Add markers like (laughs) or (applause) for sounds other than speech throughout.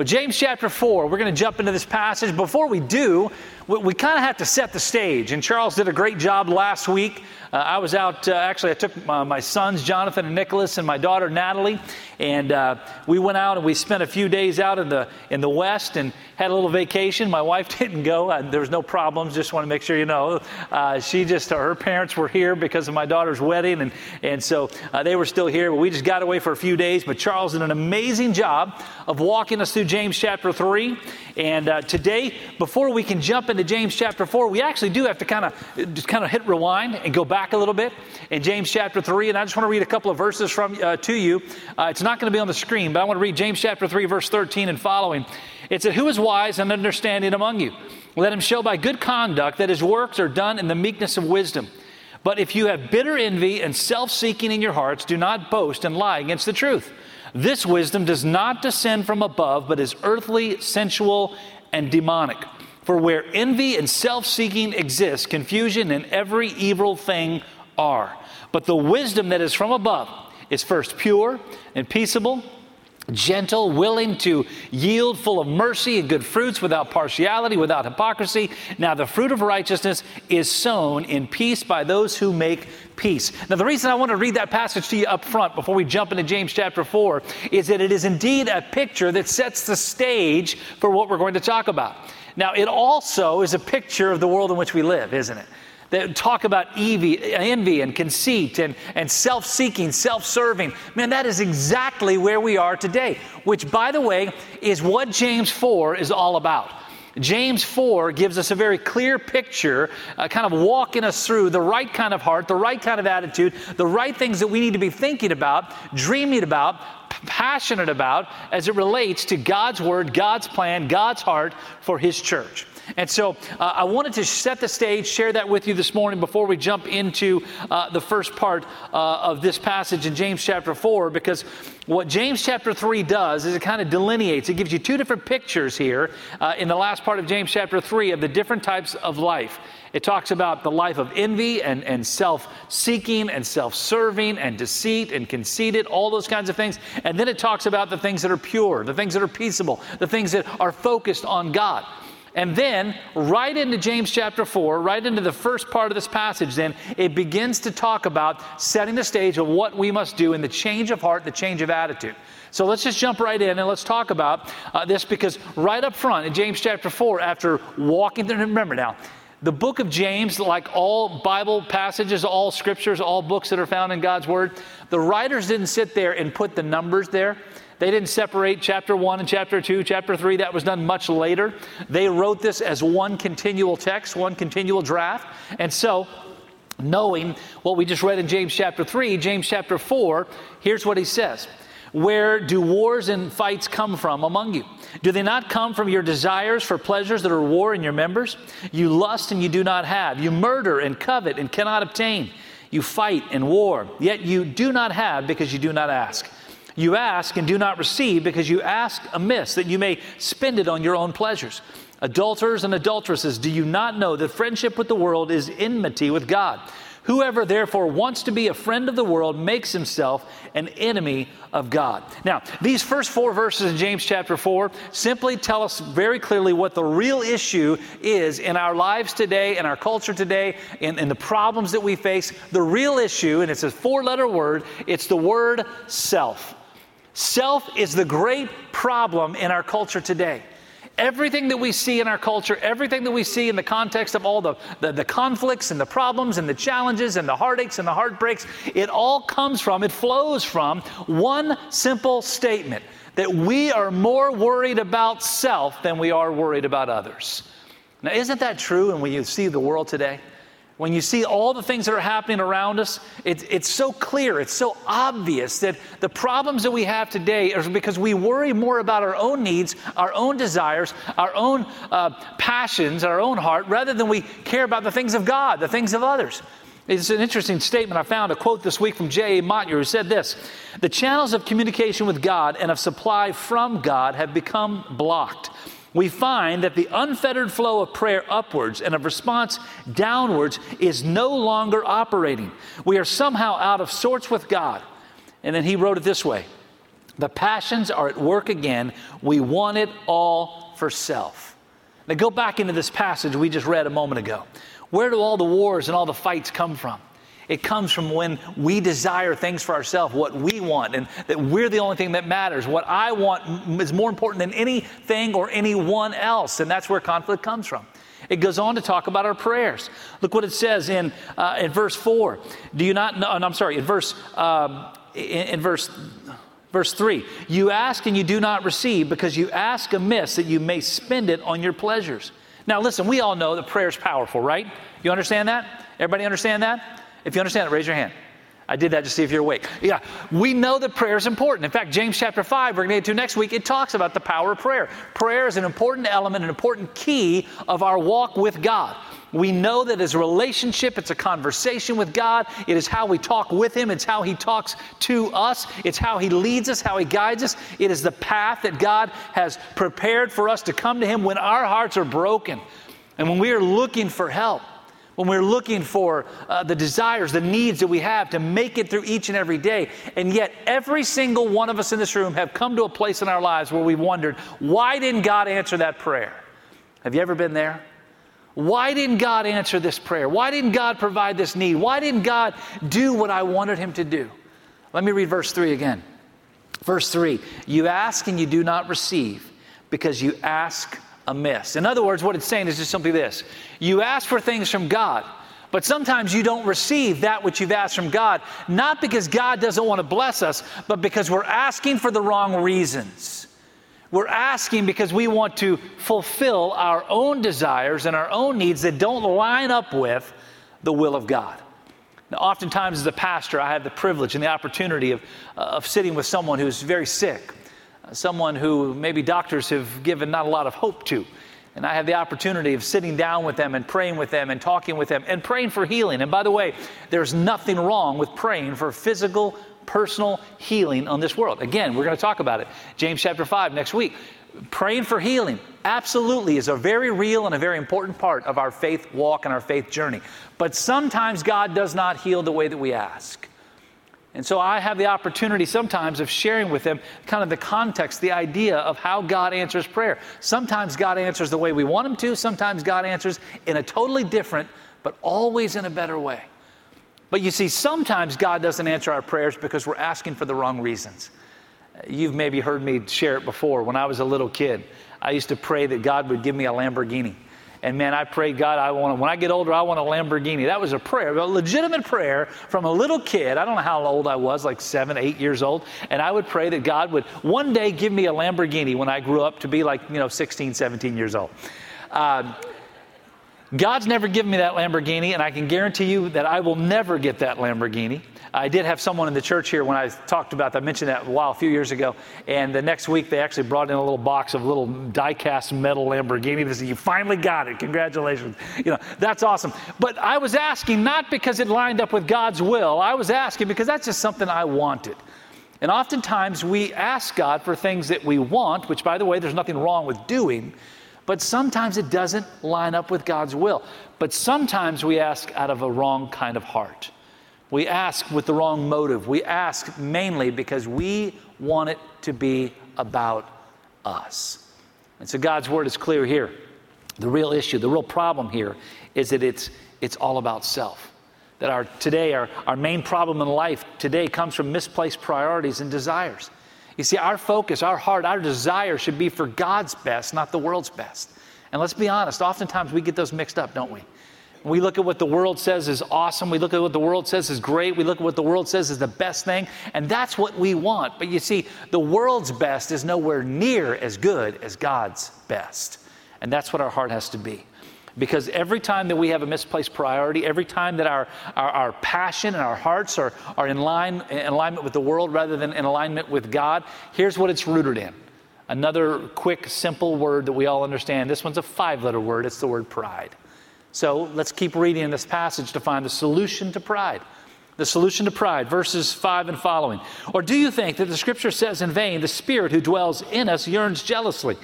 But James chapter 4, we're going to jump into this passage. Before we do, we, we kind of have to set the stage. And Charles did a great job last week. Uh, I was out, uh, actually, I took my, my, sons, Jonathan and Nicholas, and my daughter, Natalie, and uh, we went out and we spent a few days out in the, in the West and had a little vacation. My wife (laughs) didn't go. Uh, there was no problems, just want to make sure you know. Uh, she just, her parents were here because of my daughter's wedding, and, and so uh, they were still here. But we just got away for a few days. But Charles did an amazing job of walking us through James chapter 3. And today, before we can jump into James chapter 4, we actually do have to kind of just kind of hit rewind and go back back a little bit in James chapter 3, and I just want to read a couple of verses from uh, to you. Uh, it's not going to be on the screen, but I want to read James chapter 3, verse 13 and following. It said, Who is wise and understanding among you? Let him show by good conduct that his works are done in the meekness of wisdom. But if you have bitter envy and self seeking in your hearts, do not boast and lie against the truth. This wisdom does not descend from above, but is earthly, sensual, and demonic. For where envy and self seeking exist, confusion and every evil thing are. But the wisdom that is from above is first pure and peaceable, gentle, willing to yield, full of mercy and good fruits, without partiality, without hypocrisy. Now, the fruit of righteousness is sown in peace by those who make peace. Now, the reason I want to read that passage to you up front before we jump into James chapter 4 is that it is indeed a picture that sets the stage for what we're going to talk about. Now, it also is a picture of the world in which we live, isn't it? That talk about envy, and conceit and, and self seeking, self serving. Man, that is exactly where we are today, which, by the way, is what James 4 is all about. James 4 gives us a very clear picture, uh, kind of walking us through the right kind of heart, the right kind of attitude, the right things that we need to be thinking about, dreaming about, passionate about as it relates to God's Word, God's plan, God's heart for His church. And so uh, I wanted to set the stage, share that with you this morning before we jump into uh, the first part uh, of this passage in James chapter 4, because what James chapter 3 does is it kind of delineates, it gives you two different pictures here uh, in the last part of James chapter 3 of the different types of life. It talks about the life of envy and, and self seeking and self serving and deceit and conceited, all those kinds of things. And then it talks about the things that are pure, the things that are peaceable, the things that are focused on God. And then, right into James chapter 4, right into the first part of this passage, then, it begins to talk about setting the stage of what we must do in the change of heart, the change of attitude. So let's just jump right in and let's talk about uh, this because right up front in James chapter 4, after walking through, remember now, the book of James, like all Bible passages, all scriptures, all books that are found in God's Word, the writers didn't sit there and put the numbers there. They didn't separate chapter 1 and chapter 2, chapter 3. That was done much later. They wrote this as one continual text, one continual draft. And so, knowing what we just read in James chapter 3, James chapter 4, here's what he says Where do wars and fights come from among you? Do they not come from your desires for pleasures that are war in your members? You lust and you do not have. You murder and covet and cannot obtain. You fight and war, yet you do not have because you do not ask. You ask and do not receive because you ask amiss, that you may spend it on your own pleasures. Adulterers and adulteresses, do you not know that friendship with the world is enmity with God? Whoever therefore wants to be a friend of the world makes himself an enemy of God. Now, these first four verses in James chapter 4 simply tell us very clearly what the real issue is in our lives today, in our culture today, in, in the problems that we face. The real issue, and it's a four letter word, it's the word self. Self is the great problem in our culture today. Everything that we see in our culture, everything that we see in the context of all the, the, the, conflicts and the problems and the challenges and the heartaches and the heartbreaks, it all comes from, it flows from one simple statement that we are more worried about self than we are worried about others. Now, isn't that true when you see the world today? When you see all the things that are happening around us, it, it's so clear, it's so obvious that the problems that we have today are because we worry more about our own needs, our own desires, our own uh, passions, our own heart, rather than we care about the things of God, the things of others. It's an interesting statement. I found a quote this week from J.A. Motyer who said this The channels of communication with God and of supply from God have become blocked we find that the unfettered flow of prayer upwards and of response downwards is no longer operating. We are somehow out of sorts with God. And then he wrote it this way The passions are at work again. We want it all for self. Now go back into this passage we just read a moment ago. Where do all the wars and all the fights come from? It comes from when we desire things for ourselves, what we want, and that we're the only thing that matters. What I want is more important than anything or anyone else, and that's where conflict comes from. It goes on to talk about our prayers. Look what it says in, uh, in verse 4. Do you not know? I'm sorry, in verse, um, in, in verse Verse 3 You ask and you do not receive because you ask amiss that you may spend it on your pleasures. Now, listen, we all know that prayer is powerful, right? You understand that? Everybody understand that? If you understand it, raise your hand. I did that to see if you're awake. Yeah, we know that prayer is important. In fact, James chapter 5, we're going to get to next week, it talks about the power of prayer. Prayer is an important element, an important key of our walk with God. We know that as a relationship, it's a conversation with God. It is how we talk with Him. It's how He talks to us. It's how He leads us, how He guides us. It is the path that God has prepared for us to come to Him when our hearts are broken and when we are looking for help when we're looking for uh, the desires, the needs that we have to make it through each and every day. And yet, every single one of us in this room have come to a place in our lives where we've wondered, why didn't God answer that prayer? Have you ever been there? Why didn't God answer this prayer? Why didn't God provide this need? Why didn't God do what I wanted Him to do? Let me read verse 3 again. Verse 3 You ask and you do not receive because you ask amiss. In other words, what it's saying is just simply this you ask for things from God. But sometimes you don't receive that which you've asked from God, not because God doesn't want to bless us, but because we're asking for the wrong reasons. We're asking because we want to fulfill our own desires and our own needs that don't line up with the will of God. Now, oftentimes, as a pastor, I have the privilege and the opportunity of, uh, of sitting with someone who's very sick someone who maybe doctors have given not a lot of hope to. And I have the opportunity of sitting down with them and praying with them and talking with them and praying for healing. And by the way, there's nothing wrong with praying for physical, personal healing on this world. Again, we're going to talk about it. James chapter 5 next week. Praying for healing absolutely is a very real and a very important part of our faith walk and our faith journey. But sometimes God does not heal the way that we ask. And so I have the opportunity sometimes of sharing with them kind of the context, the idea of how God answers prayer. Sometimes God answers the way we want Him to, sometimes God answers in a totally different, but always in a better way. But you see, sometimes God doesn't answer our prayers because we're asking for the wrong reasons. You've maybe heard me share it before. When I was a little kid, I used to pray that God would give me a Lamborghini. And man, I prayed, God, I want when I get older, I want a Lamborghini. That was a prayer, a legitimate prayer from a little kid. I don't know how old I was, like seven, eight years old. And I would pray that God would one day give me a Lamborghini when I grew up to be like, you know, 16, 17 years old. Uh, God's never given me that Lamborghini, and I can guarantee you that I will never get that Lamborghini. I did have someone in the church here when I talked about that. I mentioned that a while, a few years ago. And the next week, they actually brought in a little box of little die-cast metal Lamborghini. They said, "You finally got it! Congratulations!" You know, that's awesome. But I was asking not because it lined up with God's will. I was asking because that's just something I wanted. And oftentimes we ask God for things that we want, which, by the way, there's nothing wrong with doing. But sometimes it doesn't line up with God's will. But sometimes we ask out of a wrong kind of heart. We ask with the wrong motive. We ask mainly because we want it to be about us. And so God's word is clear here. The real issue, the real problem here is that it's, it's all about self. That our today, our, our main problem in life today comes from misplaced priorities and desires. You see, our focus, our heart, our desire should be for God's best, not the world's best. And let's be honest, oftentimes we get those mixed up, don't we? We look at what the world says is awesome. We look at what the world says is great. We look at what the world says is the best thing. And that's what we want. But you see, the world's best is nowhere near as good as God's best. And that's what our heart has to be. Because every time that we have a misplaced priority, every time that our, our, our passion and our hearts are, are in, line, in alignment with the world rather than in alignment with God, here's what it's rooted in. Another quick, simple word that we all understand. This one's a five letter word. It's the word pride. So let's keep reading in this passage to find the solution to pride. The solution to pride, verses 5 and following. Or do you think that the scripture says in vain, the Spirit who dwells in us yearns jealously,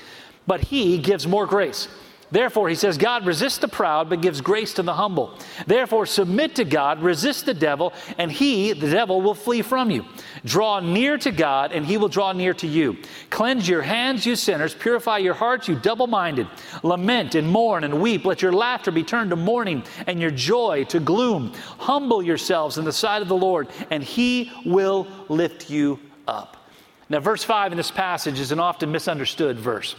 but He gives more grace? Therefore, he says, God resists the proud, but gives grace to the humble. Therefore, submit to God, resist the devil, and he, the devil, will flee from you. Draw near to God, and he will draw near to you. Cleanse your hands, you sinners. Purify your hearts, you double minded. Lament and mourn and weep. Let your laughter be turned to mourning, and your joy to gloom. Humble yourselves in the sight of the Lord, and he will lift you up. Now, verse 5 in this passage is an often misunderstood verse.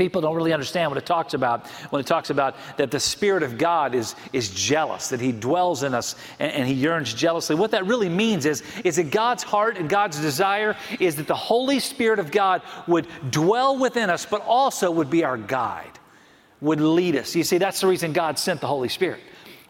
People don't really understand what it talks about when it talks about that the Spirit of God is, is jealous, that He dwells in us and, and, He yearns jealously. What that really means is, is that God's heart and God's desire is that the Holy Spirit of God would dwell within us, but also would be our guide, would lead us. You see, that's the reason God sent the Holy Spirit.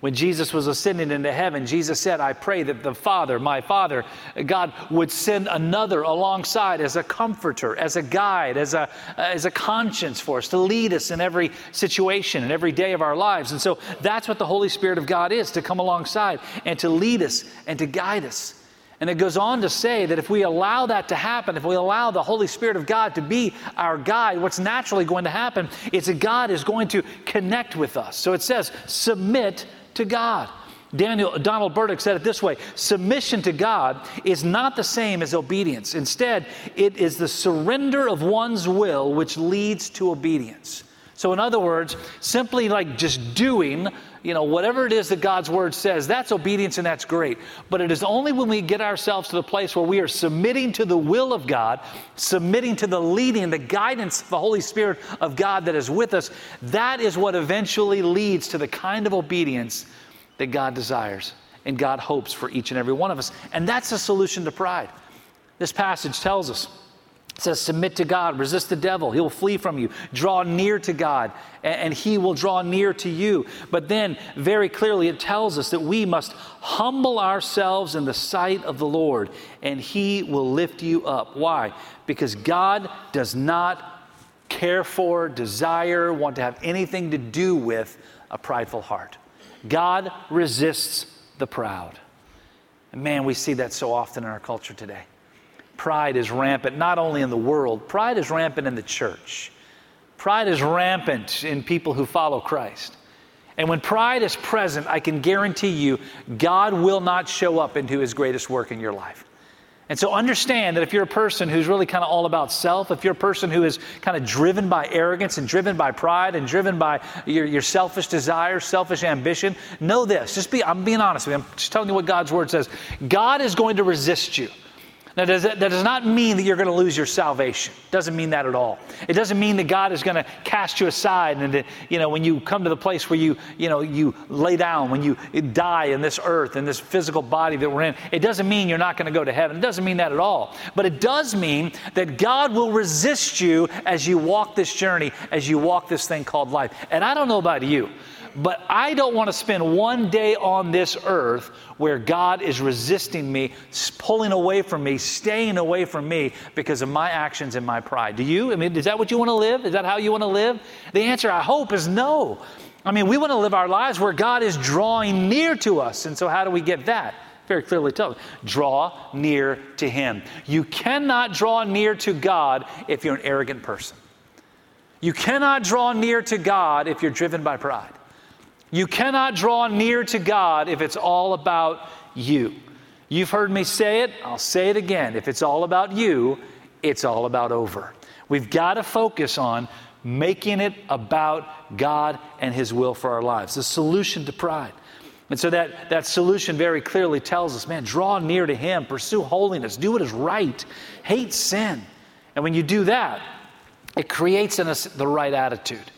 When Jesus was ascending into heaven, Jesus said, I pray that the Father, my Father, God, would send another alongside as a comforter, as a guide, as a, as a conscience for us to lead us in every situation and every day of our lives. And so that's what the Holy Spirit of God is to come alongside and to lead us and to guide us. And it goes on to say that if we allow that to happen, if we allow the Holy Spirit of God to be our guide, what's naturally going to happen is that God is going to connect with us. So it says, submit to God. Daniel, Donald Burdick said it this way Submission to God is not the same as obedience. Instead, it is the surrender of one's will which leads to obedience. So, in other words, simply like just doing, you know, whatever it is that God's word says, that's obedience and that's great. But it is only when we get ourselves to the place where we are submitting to the will of God, submitting to the leading, the guidance the Holy Spirit of God that is with us, that is what eventually leads to the kind of obedience that God desires and God hopes for each and every one of us. And that's the solution to pride. This passage tells us. It says, Submit to God, resist the devil, he'll flee from you. Draw near to God, and he will draw near to you. But then, very clearly, it tells us that we must humble ourselves in the sight of the Lord, and he will lift you up. Why? Because God does not care for, desire, want to have anything to do with a prideful heart. God resists the proud. And man, we see that so often in our culture today. Pride is rampant, not only in the world, pride is rampant in the church. Pride is rampant in people who follow Christ. And when pride is present, I can guarantee you, God will not show up into his greatest work in your life. And so understand that if you're a person who's really kind of all about self, if you're a person who is kind of driven by arrogance and driven by pride and driven by your, your selfish desires, selfish ambition, know this. Just be, I'm being honest with you. I'm just telling you what God's word says. God is going to resist you. Now, does that, that does not mean that you're going to lose your salvation. Doesn't mean that at all. It doesn't mean that God is going to cast you aside and that, you know, when you come to the place where you, you know, you lay down, when you die in this earth, in this physical body that we're in, it doesn't mean you're not going to go to heaven. It doesn't mean that at all. But it does mean that God will resist you as you walk this journey, as you walk this thing called life. And I don't know about you, but I don't want to spend one day on this earth where God is resisting me, pulling away from me, staying away from me because of my actions and my pride. Do you? I mean, is that what you want to live? Is that how you want to live? The answer, I hope, is no. I mean, we want to live our lives where God is drawing near to us. And so, how do we get that? Very clearly tells draw near to Him. You cannot draw near to God if you're an arrogant person. You cannot draw near to God if you're driven by pride. You cannot draw near to God if it's all about you. You've heard me say it, I'll say it again. If it's all about you, it's all about over. We've got to focus on making it about God and His will for our lives, the solution to pride. And so that, that solution very clearly tells us man, draw near to Him, pursue holiness, do what is right, hate sin. And when you do that, it creates in us the right attitude.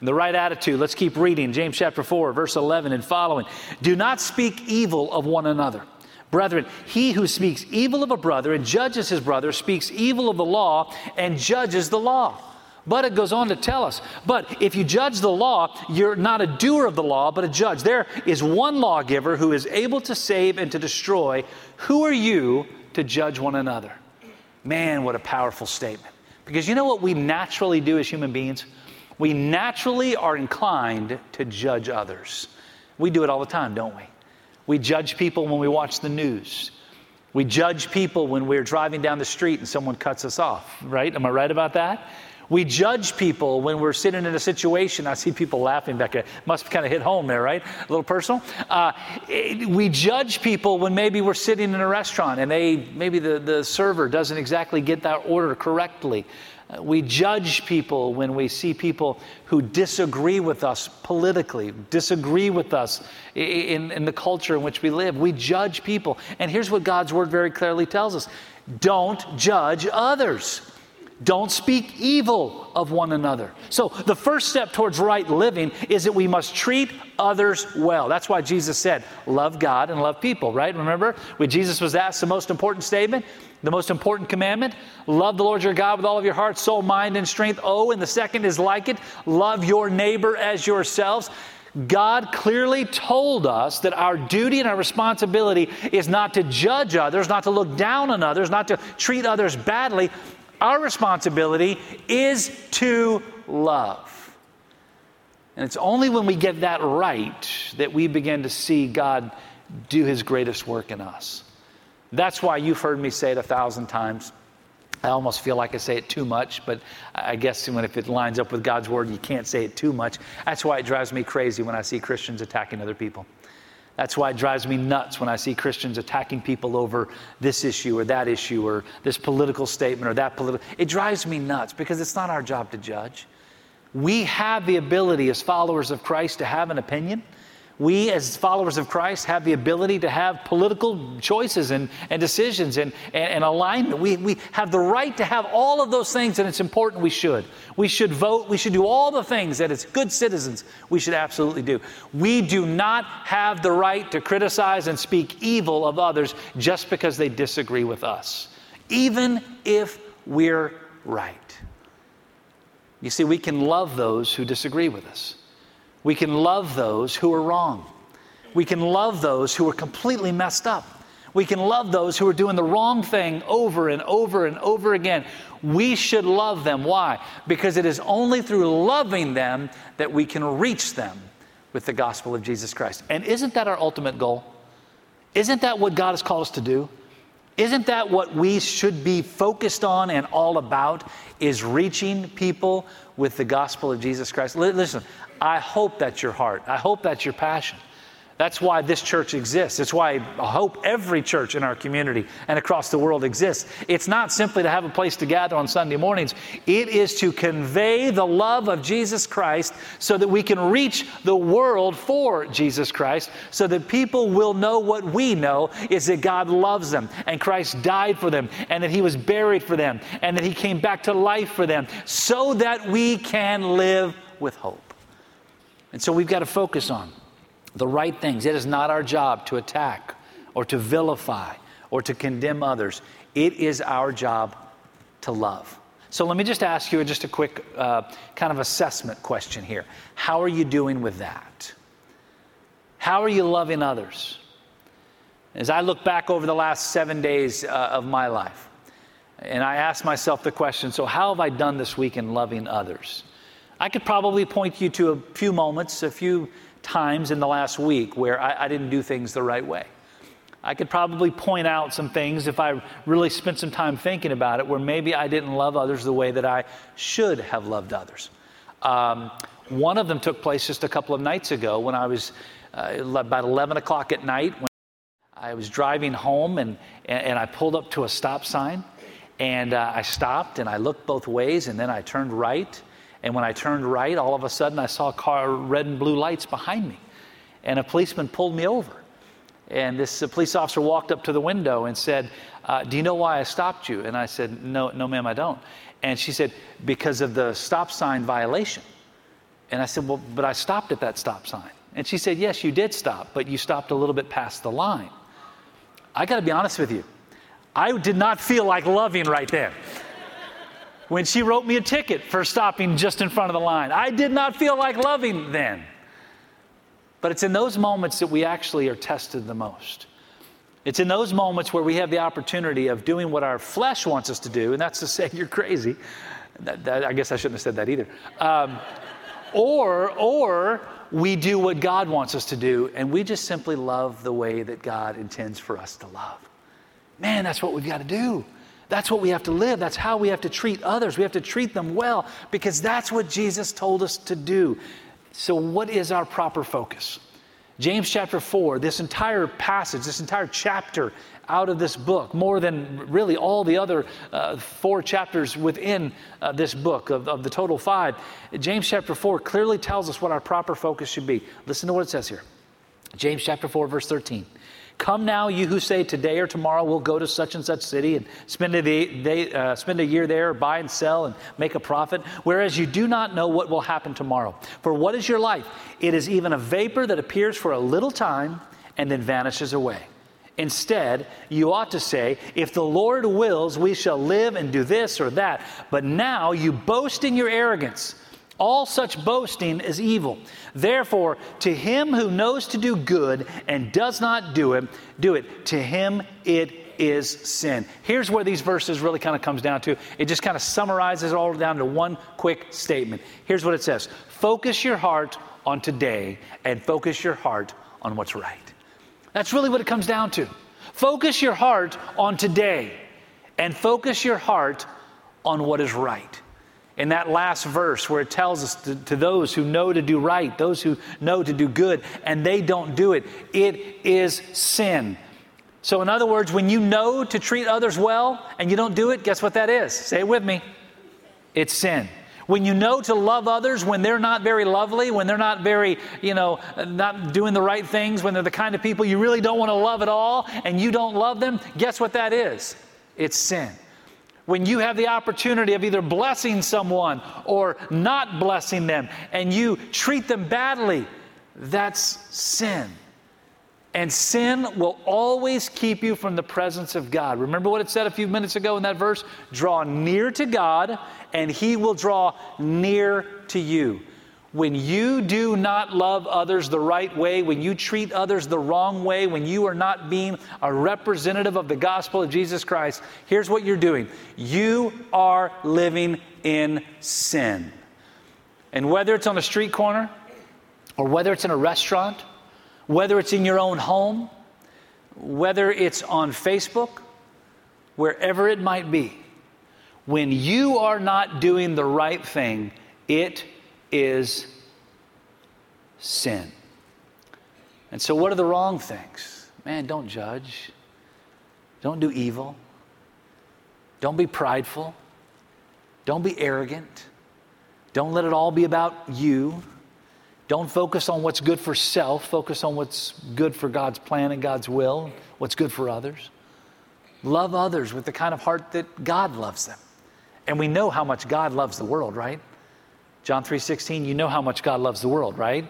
And the right attitude, let's keep reading. James chapter 4, verse 11 and following. Do not speak evil of one another. Brethren, he who speaks evil of a brother and judges his brother speaks evil of the law and judges the law. But it goes on to tell us, but if you judge the law, you're not a doer of the law, but a judge. There is one lawgiver who is able to save and to destroy. Who are you to judge one another? Man, what a powerful statement. Because you know what we naturally do as human beings? We naturally are inclined to judge others. We do it all the time, don't we? We judge people when we watch the news. We judge people when we're driving down the street and someone cuts us off, right? Am I right about that? We judge people when we're sitting in a situation. I see people laughing back there. Must kind of hit home there, right? A little personal. Uh, we judge people when maybe we're sitting in a restaurant and they maybe the, the server doesn't exactly get that order correctly. We judge people when we see people who disagree with us politically, disagree with us in, in the culture in which we live. We judge people. And here's what God's word very clearly tells us don't judge others. Don't speak evil of one another. So, the first step towards right living is that we must treat others well. That's why Jesus said, Love God and love people, right? Remember when Jesus was asked the most important statement, the most important commandment? Love the Lord your God with all of your heart, soul, mind, and strength. Oh, and the second is like it love your neighbor as yourselves. God clearly told us that our duty and our responsibility is not to judge others, not to look down on others, not to treat others badly, our responsibility is to love. And it's only when we get that right that we begin to see God do his greatest work in us. That's why you've heard me say it a thousand times. I almost feel like I say it too much, but I guess when if it lines up with God's word, you can't say it too much. That's why it drives me crazy when I see Christians attacking other people. That's why it drives me nuts when I see Christians attacking people over this issue or that issue or this political statement or that political. It drives me nuts because it's not our job to judge. We have the ability as followers of Christ to have an opinion we as followers of Christ have the ability to have political choices and, and decisions and, and, and, alignment. We, we have the right to have all of those things, and it's important we should. We should vote. We should do all the things that as good citizens we should absolutely do. We do not have the right to criticize and speak evil of others just because they disagree with us, even if we're right. You see, we can love those who disagree with us. We can love those who are wrong. We can love those who are completely messed up. We can love those who are doing the wrong thing over and over and over again. We should love them. Why? Because it is only through loving them that we can reach them with the gospel of Jesus Christ. And isn't that our ultimate goal? Isn't that what God has called us to do? Isn't that what we should be focused on and all about? Is reaching people with the gospel of Jesus Christ. Listen, I hope that's your heart. I hope that's your passion. That's why this church exists. It's why I hope every church in our community and across the world exists. It's not simply to have a place to gather on Sunday mornings, it is to convey the love of Jesus Christ so that we can reach the world for Jesus Christ, so that people will know what we know is that God loves them and Christ died for them and that He was buried for them and that He came back to life for them so that we can live with hope. And so we've got to focus on the right things. It is not our job to attack or to vilify or to condemn others. It is our job to love. So let me just ask you just a quick uh, kind of assessment question here. How are you doing with that? How are you loving others? As I look back over the last seven days uh, of my life, and I ask myself the question so, how have I done this week in loving others? I could probably point you to a few moments, a few times in the last week where I, I didn't do things the right way. I could probably point out some things if I really spent some time thinking about it where maybe I didn't love others the way that I should have loved others. Um, one of them took place just a couple of nights ago when I was uh, about 11 o'clock at night. When I was driving home and, and I pulled up to a stop sign and uh, I stopped and I looked both ways and then I turned right and when I turned right, all of a sudden I saw car red and blue lights behind me. And a policeman pulled me over. And this police officer walked up to the window and said, uh, Do you know why I stopped you? And I said, No, no, ma'am, I don't. And she said, Because of the stop sign violation. And I said, Well, but I stopped at that stop sign. And she said, Yes, you did stop, but you stopped a little bit past the line. I got to be honest with you. I did not feel like loving right there when she wrote me a ticket for stopping just in front of the line. I did not feel like loving then. But it's in those moments that we actually are tested the most. It's in those moments where we have the opportunity of doing what our flesh wants us to do, and that's to say, (laughs) you're crazy. That, that, I guess I shouldn't have said that either. Um, or, or we do what God wants us to do, and we just simply love the way that God intends for us to love. Man, that's what we've got to do. That's what we have to live. That's how we have to treat others. We have to treat them well because that's what Jesus told us to do. So, what is our proper focus? James chapter 4, this entire passage, this entire chapter out of this book, more than really all the other uh, four chapters within uh, this book of, of the total five, James chapter 4 clearly tells us what our proper focus should be. Listen to what it says here James chapter 4, verse 13. Come now, you who say today or tomorrow we'll go to such and such city and spend a, day, uh, spend a year there, buy and sell and make a profit, whereas you do not know what will happen tomorrow. For what is your life? It is even a vapor that appears for a little time and then vanishes away. Instead, you ought to say, If the Lord wills, we shall live and do this or that. But now you boast in your arrogance. All such boasting is evil. Therefore, to him who knows to do good and does not do it, do it. To him it is sin. Here's where these verses really kind of comes down to. It just kind of summarizes it all down to one quick statement. Here's what it says. Focus your heart on today and focus your heart on what's right. That's really what it comes down to. Focus your heart on today and focus your heart on what is right in that last verse where it tells us to, to, those who know to do right, those who know to do good, and they don't do it, it is sin. So, in other words, when you know to treat others well and you don't do it, guess what that is? Say it with me it's sin. When you know to love others when they're not very lovely, when they're not very, you know, not doing the right things, when they're the kind of people you really don't want to love at all and you don't love them, guess what that is? It's sin when you have the opportunity of either blessing someone or not blessing them and you treat them badly, that's sin. And sin will always keep you from the presence of God. Remember what it said a few minutes ago in that verse? Draw near to God, and He will draw near to you. When you do not love others the right way, when you treat others the wrong way, when you are not being a representative of the gospel of Jesus Christ, here's what you're doing you are living in sin. And whether it's on a street corner, or whether it's in a restaurant, whether it's in your own home, whether it's on Facebook, wherever it might be, when you are not doing the right thing, it is sin. And so, what are the wrong things? Man, don't judge. Don't do evil. Don't be prideful. Don't be arrogant. Don't let it all be about you. Don't focus on what's good for self. Focus on what's good for God's plan and God's will, what's good for others. Love others with the kind of heart that God loves them. And we know how much God loves the world, right? John 3:16, you know how much God loves the world, right?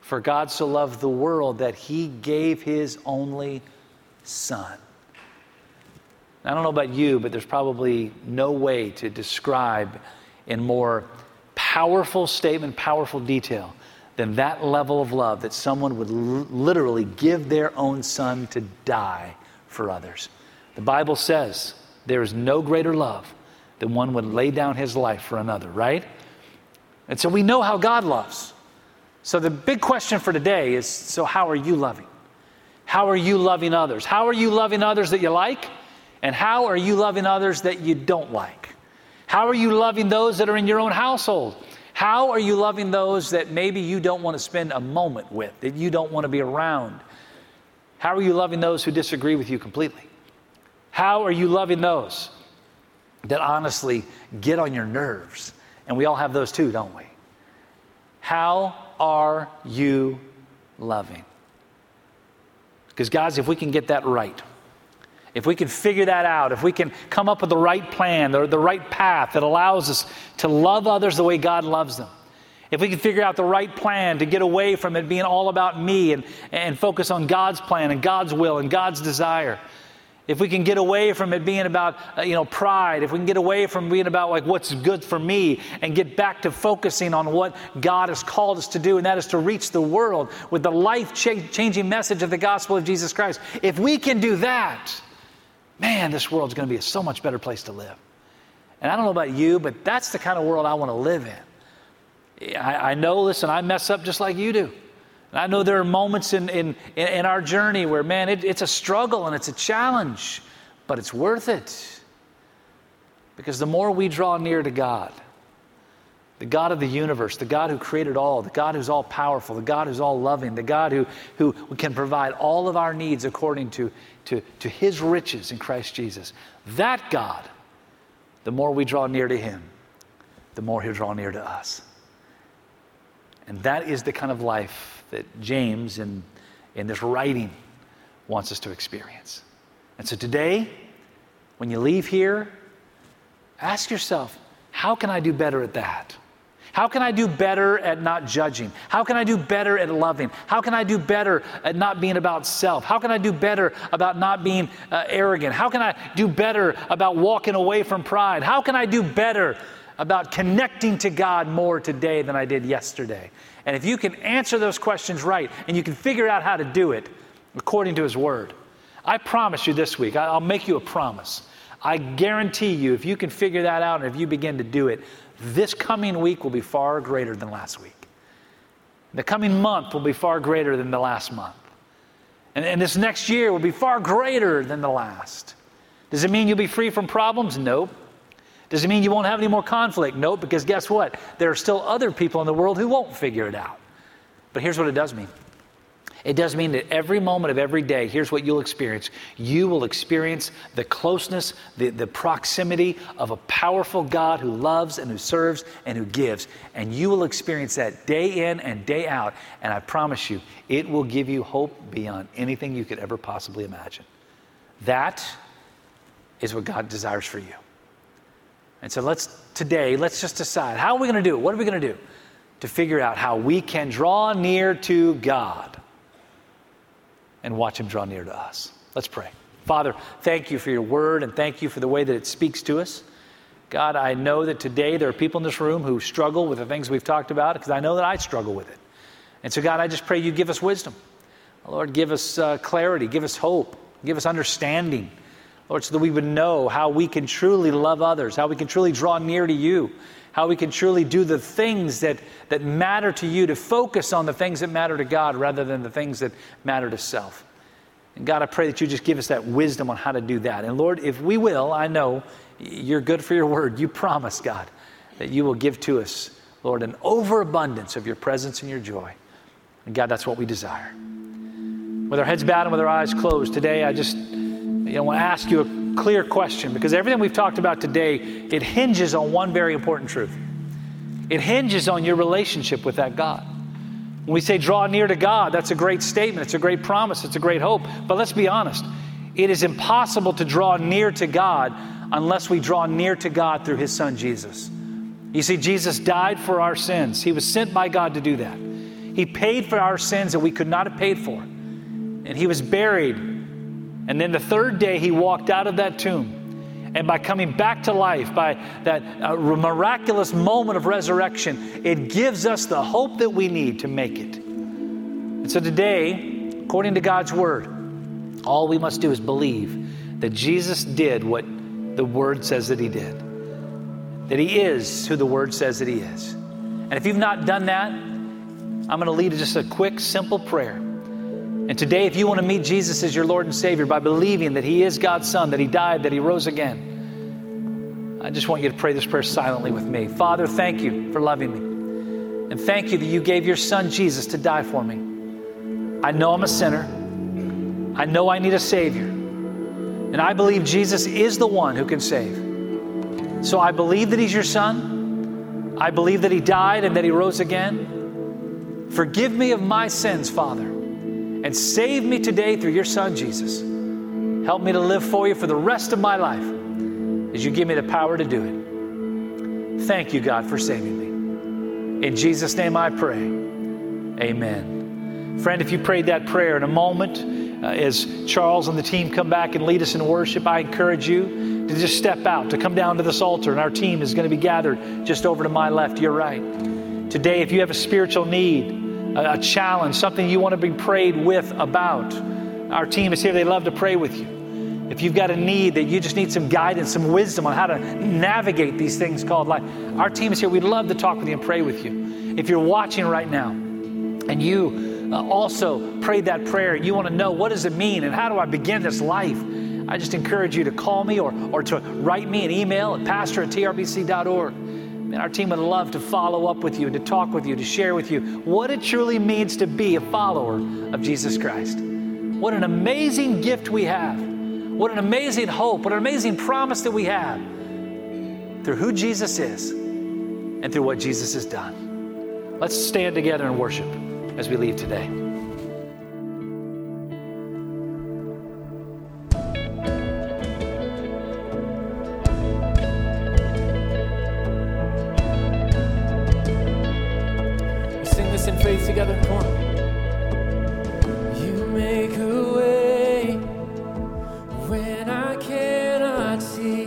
For God so loved the world that he gave his only son. I don't know about you, but there's probably no way to describe in more powerful statement, powerful detail than that level of love that someone would l- literally give their own son to die for others. The Bible says there is no greater love than one would lay down his life for another, right? And so we know how God loves. So the big question for today is so, how are you loving? How are you loving others? How are you loving others that you like? And how are you loving others that you don't like? How are you loving those that are in your own household? How are you loving those that maybe you don't want to spend a moment with, that you don't want to be around? How are you loving those who disagree with you completely? How are you loving those that honestly get on your nerves? And we all have those too, don't we? How are you loving? Because, guys, if we can get that right, if we can figure that out, if we can come up with the right plan, or the right path that allows us to love others the way God loves them, if we can figure out the right plan to get away from it being all about me and, and focus on God's plan and God's will and God's desire, if we can get away from it being about uh, you know pride if we can get away from being about like what's good for me and get back to focusing on what god has called us to do and that is to reach the world with the life changing message of the gospel of jesus christ. If we can do that man this world's going to be a so much better place to live. And i don't know about you but that's the kind of world i want to live in. I, I know listen i mess up just like you do and I know there are moments in, in, in our journey where, man, it, it's a struggle and it's a challenge, but it's worth it. Because the more we draw near to God, the God of the universe, the God who created all, the God who's all powerful, the God who's all loving, the God who, who can provide all of our needs according to, to, to his riches in Christ Jesus. That God, the more we draw near to him, the more he'll draw near to us. And that is the kind of life that James, in, in this writing, wants us to experience. And so today, when you leave here, ask yourself, how can I do better at that? How can I do better at not judging? How can I do better at loving? How can I do better at not being about self? How can I do better about not being uh, arrogant? How can I do better about walking away from pride? How can I do better about connecting to God more today than I did yesterday? And if you can answer those questions right and you can figure out how to do it according to His Word, I promise you this week, I'll make you a promise. I guarantee you, if you can figure that out and if you begin to do it, this coming week will be far greater than last week. The coming month will be far greater than the last month. And, and this next year will be far greater than the last. Does it mean you'll be free from problems? Nope. Does it mean you won't have any more conflict? No, because guess what? There are still other people in the world who won't figure it out. But here's what it does mean it does mean that every moment of every day, here's what you'll experience. You will experience the closeness, the, the proximity of a powerful God who loves and who serves and who gives. And you will experience that day in and day out. And I promise you, it will give you hope beyond anything you could ever possibly imagine. That is what God desires for you. And so let's, today, let's just decide how are we going to do it? What are we going to do to figure out how we can draw near to God? and watch Him draw near to us. Let's pray. Father, thank you for your word and thank you for the way that it speaks to us. God, I know that today there are people in this room who struggle with the things we've talked about because I know that I struggle with it. And so, God, I just pray you give us wisdom. Lord, give us uh, clarity, give us hope, give us understanding. Lord, so that we would know how we can truly love others, how we can truly draw near to you, how we can truly do the things that, that matter to you, to focus on the things that matter to God rather than the things that matter to self. And God, I pray that you just give us that wisdom on how to do that. And Lord, if we will, I know you're good for your word. You promise, God, that you will give to us, Lord, an overabundance of your presence and your joy. And God, that's what we desire. With our heads bowed and with our eyes closed, today I just know, want to ask you a clear question because everything we've talked about today, it hinges on one very important truth. It hinges on your relationship with that God. When we say draw near to God, that's a great statement, it's a great promise, it's a great hope. But let's be honest, it is impossible to draw near to God unless we draw near to God through His Son Jesus. You see, Jesus died for our sins, He was sent by God to do that. He paid for our sins that we could not have paid for. And He was buried and then the third day, he walked out of that tomb. And by coming back to life, by that uh, miraculous moment of resurrection, it gives us the hope that we need to make it. And so today, according to God's word, all we must do is believe that Jesus did what the word says that he did, that he is who the word says that he is. And if you've not done that, I'm going to lead just a quick, simple prayer. And today, if you want to meet Jesus as your Lord and Savior by believing that He is God's Son, that He died, that He rose again, I just want you to pray this prayer silently with me. Father, thank you for loving me. And thank you that you gave your Son Jesus to die for me. I know I'm a sinner. I know I need a Savior. And I believe Jesus is the one who can save. So I believe that He's your Son. I believe that He died and that He rose again. Forgive me of my sins, Father and save me today through your Son, Jesus. Help me to live for you for the rest of my life as you give me the power to do it. Thank you, God, for saving me. In Jesus' name I pray. Amen. Friend, if you prayed that prayer in a moment, uh, as Charles and the team come back and lead us in worship, I encourage you to just step out, to come down to this altar, and our team is going to be gathered just over to my left, your right. Today, if you have a spiritual need, a, challenge, something you want to be prayed with about, our team is here. They love to pray with you. If you've got a need that you just need some guidance, some wisdom on how to navigate these things called life, our team is here. We'd love to talk with you and pray with you. If you're watching right now and you uh, also prayed that prayer, you want to know what does it mean and how do I begin this life? I just encourage you to call me or, or to write me an email at pastor at trbc.org. And our team would love to follow up with you, and to talk with you, to share with you what it truly means to be a follower of Jesus Christ. What an amazing gift we have. What an amazing hope. What an amazing promise that we have through who Jesus is and through what Jesus has done. Let's stand together and worship as we leave today. see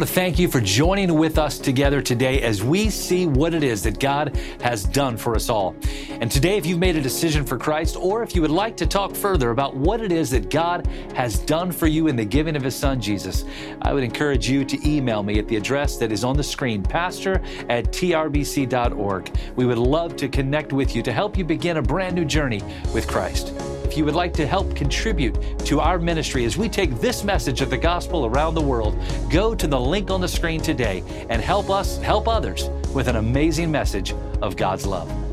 want to thank you for joining with us together today as we see what it is that God has done for us all. And today, if you've made a decision for Christ, or if you would like to talk further about what it is that God has done for you in the giving of His Son, Jesus, I would encourage you to email me at the address that is on the screen, pastor at trbc.org. We would love to connect with you to help you begin a brand new journey with Christ. If you would like to help contribute to our ministry as we take this message of the gospel around the world, go to the link on the screen today and help us help others with an amazing message of God's love.